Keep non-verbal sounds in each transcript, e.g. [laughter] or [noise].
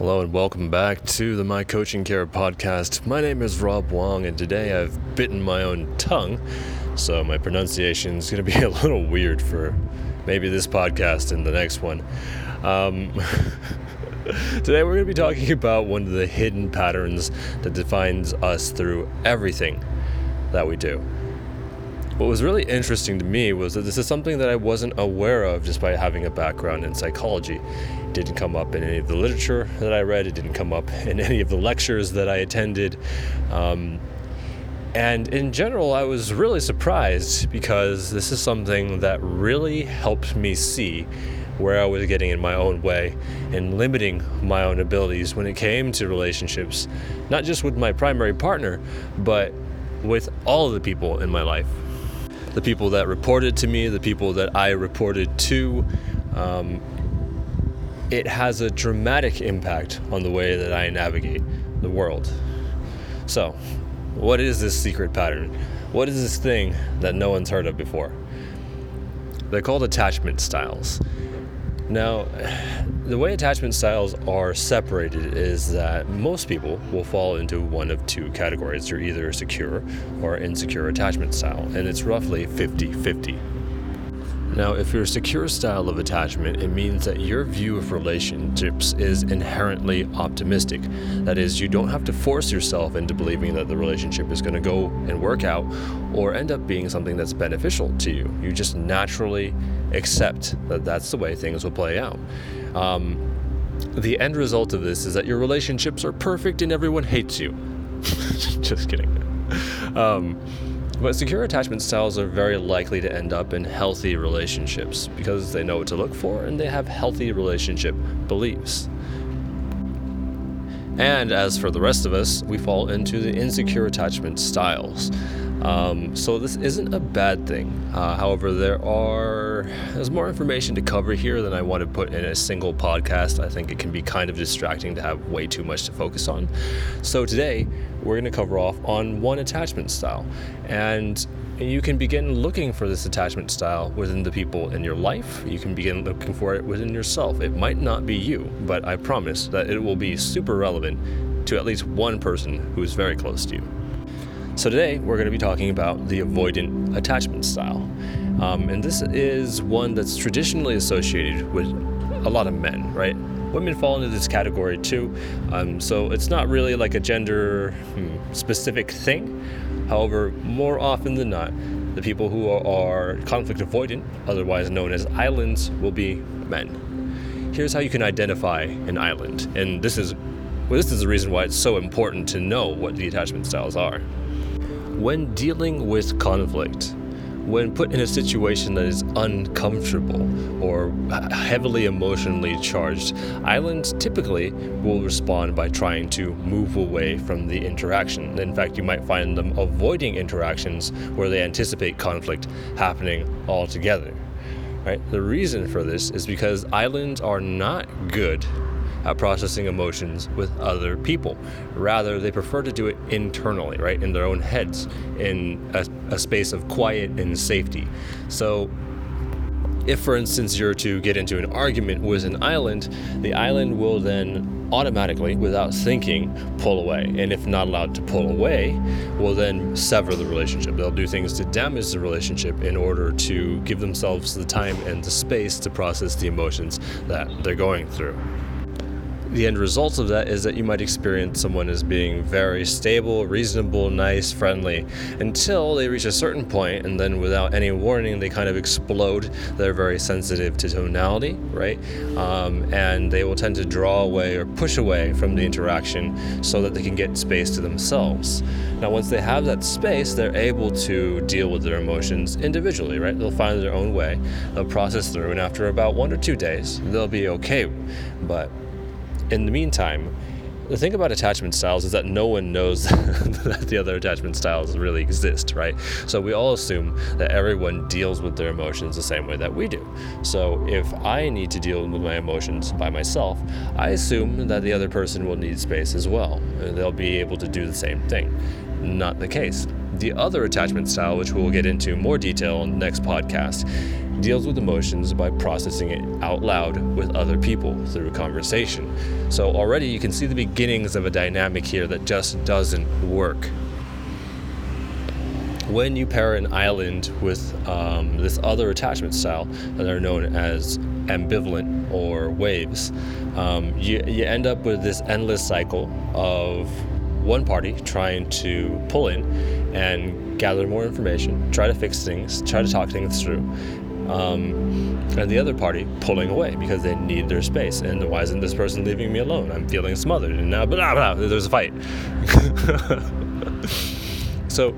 Hello and welcome back to the My Coaching Care podcast. My name is Rob Wong, and today I've bitten my own tongue, so my pronunciation is going to be [laughs] a little weird for maybe this podcast and the next one. Um, [laughs] today we're going to be talking about one of the hidden patterns that defines us through everything that we do. What was really interesting to me was that this is something that I wasn't aware of by having a background in psychology. It didn't come up in any of the literature that I read, it didn't come up in any of the lectures that I attended. Um, and in general, I was really surprised because this is something that really helped me see where I was getting in my own way and limiting my own abilities when it came to relationships, not just with my primary partner, but with all of the people in my life the people that reported to me, the people that I reported to. Um, it has a dramatic impact on the way that I navigate the world. So, what is this secret pattern? What is this thing that no one's heard of before? They're called attachment styles. Now, the way attachment styles are separated is that most people will fall into one of two categories. They're either a secure or insecure attachment style, and it's roughly 50 50. Now, if you're a secure style of attachment, it means that your view of relationships is inherently optimistic. That is, you don't have to force yourself into believing that the relationship is going to go and work out or end up being something that's beneficial to you. You just naturally accept that that's the way things will play out. Um, the end result of this is that your relationships are perfect and everyone hates you. [laughs] just kidding. Um, but secure attachment styles are very likely to end up in healthy relationships because they know what to look for and they have healthy relationship beliefs. And as for the rest of us, we fall into the insecure attachment styles. Um, so this isn't a bad thing. Uh, however, there are there's more information to cover here than I want to put in a single podcast. I think it can be kind of distracting to have way too much to focus on. So today we're going to cover off on one attachment style, and you can begin looking for this attachment style within the people in your life. You can begin looking for it within yourself. It might not be you, but I promise that it will be super relevant to at least one person who is very close to you. So, today we're going to be talking about the avoidant attachment style. Um, and this is one that's traditionally associated with a lot of men, right? Women fall into this category too. Um, so, it's not really like a gender hmm, specific thing. However, more often than not, the people who are conflict avoidant, otherwise known as islands, will be men. Here's how you can identify an island. And this is well, this is the reason why it's so important to know what the attachment styles are. When dealing with conflict, when put in a situation that is uncomfortable or heavily emotionally charged, islands typically will respond by trying to move away from the interaction. In fact, you might find them avoiding interactions where they anticipate conflict happening altogether. Right? The reason for this is because islands are not good at processing emotions with other people. Rather, they prefer to do it internally, right, in their own heads, in a, a space of quiet and safety. So, if, for instance, you're to get into an argument with an island, the island will then automatically, without thinking, pull away. And if not allowed to pull away, will then sever the relationship. They'll do things to damage the relationship in order to give themselves the time and the space to process the emotions that they're going through the end result of that is that you might experience someone as being very stable, reasonable, nice, friendly, until they reach a certain point, and then without any warning, they kind of explode. They're very sensitive to tonality, right? Um, and they will tend to draw away or push away from the interaction so that they can get space to themselves. Now, once they have that space, they're able to deal with their emotions individually, right? They'll find their own way, they'll process through, and after about one or two days, they'll be okay. But in the meantime, the thing about attachment styles is that no one knows [laughs] that the other attachment styles really exist, right? So we all assume that everyone deals with their emotions the same way that we do. So if I need to deal with my emotions by myself, I assume that the other person will need space as well. They'll be able to do the same thing. Not the case. The other attachment style, which we'll get into more detail in the next podcast, deals with emotions by processing it out loud with other people through conversation. So already you can see the beginnings of a dynamic here that just doesn't work. When you pair an island with um, this other attachment style that are known as ambivalent or waves, um, you, you end up with this endless cycle of one party trying to pull in and gather more information, try to fix things, try to talk things through, um, and the other party pulling away because they need their space. And why isn't this person leaving me alone? I'm feeling smothered, and now blah blah. There's a fight. [laughs] so,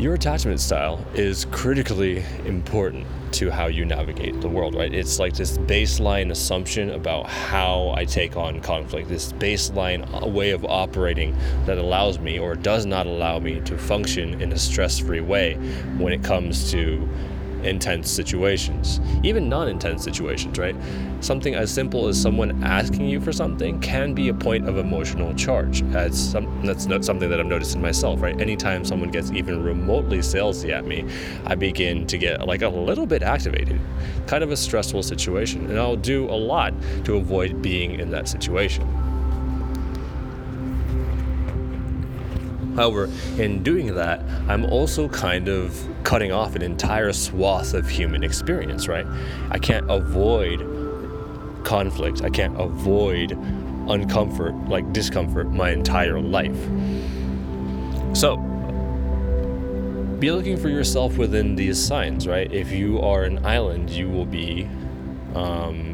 your attachment style is critically important to how you navigate the world, right? It's like this baseline assumption about how I take on conflict, this baseline way of operating that allows me or does not allow me to function in a stress free way when it comes to intense situations, even non intense situations, right? Something as simple as someone asking you for something can be a point of emotional charge. As some, that's something that I've noticed in myself, right? Anytime someone gets even remotely salesy at me, I begin to get like a little bit activated, kind of a stressful situation. And I'll do a lot to avoid being in that situation. However, in doing that, I'm also kind of cutting off an entire swath of human experience, right? I can't avoid conflict, I can't avoid uncomfort, like discomfort, my entire life. So, be looking for yourself within these signs, right? If you are an island, you will be um,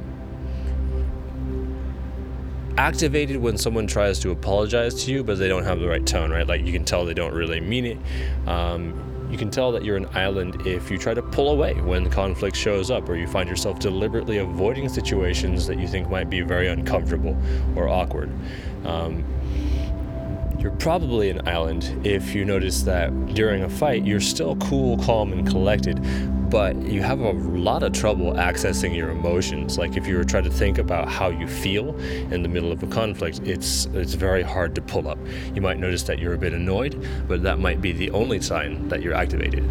activated when someone tries to apologize to you, but they don't have the right tone, right? Like you can tell they don't really mean it. Um, you can tell that you're an island if you try to pull away when conflict shows up, or you find yourself deliberately avoiding situations that you think might be very uncomfortable or awkward. Um, you're probably an island if you notice that during a fight you're still cool, calm, and collected, but you have a lot of trouble accessing your emotions. Like if you were trying to think about how you feel in the middle of a conflict, it's it's very hard to pull up. You might notice that you're a bit annoyed, but that might be the only sign that you're activated.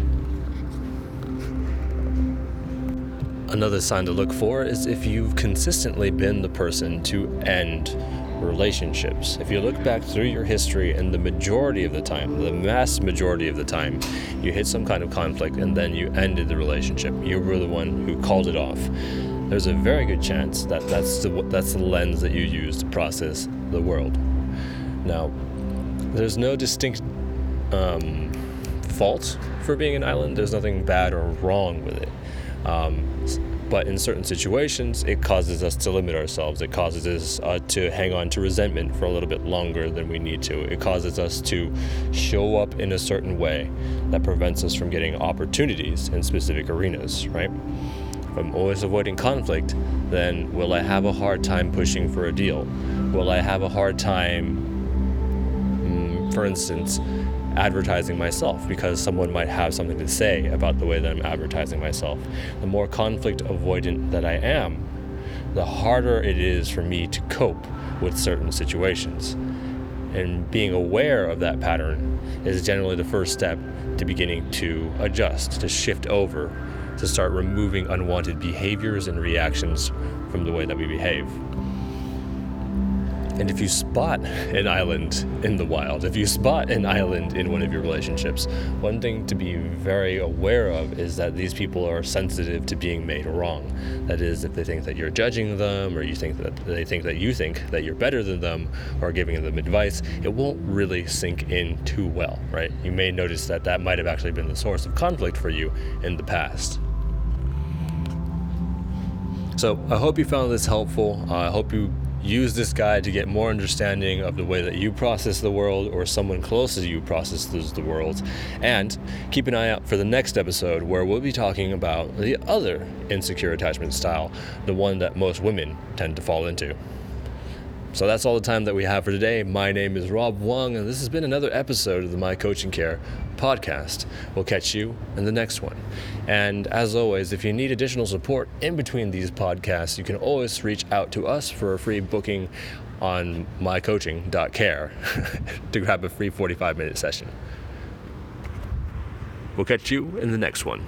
Another sign to look for is if you've consistently been the person to end relationships. If you look back through your history, and the majority of the time, the vast majority of the time, you hit some kind of conflict and then you ended the relationship. You were the one who called it off. There's a very good chance that that's the, that's the lens that you use to process the world. Now, there's no distinct um, fault for being an island. There's nothing bad or wrong with it. Um, but in certain situations, it causes us to limit ourselves. It causes us uh, to hang on to resentment for a little bit longer than we need to. It causes us to show up in a certain way that prevents us from getting opportunities in specific arenas, right? If I'm always avoiding conflict, then will I have a hard time pushing for a deal? Will I have a hard time, mm, for instance, advertising myself because someone might have something to say about the way that I'm advertising myself. The more conflict avoidant that I am, the harder it is for me to cope with certain situations. And being aware of that pattern is generally the first step to beginning to adjust, to shift over, to start removing unwanted behaviors and reactions from the way that we behave. And if you spot an island in the wild, if you spot an island in one of your relationships, one thing to be very aware of is that these people are sensitive to being made wrong. That is, if they think that you're judging them, or you think that they think that you think that you're better than them, or giving them advice, it won't really sink in too well, right? You may notice that that might have actually been the source of conflict for you in the past. So I hope you found this helpful. Uh, I hope you use this guide to get more understanding of the way that you process the world or someone close to you processes the world. And keep an eye out for the next episode where we'll be talking about the other insecure attachment style, the one that most women tend to fall into. So that's all the time that we have for today. My name is Rob Wong, and this has been another episode of the My Coaching Care podcast. We'll catch you in the next one. And as always, if you need additional support in between these podcasts, you can always reach out to us for a free booking on mycoaching.care [laughs] to grab a free 45 minute session. We'll catch you in the next one.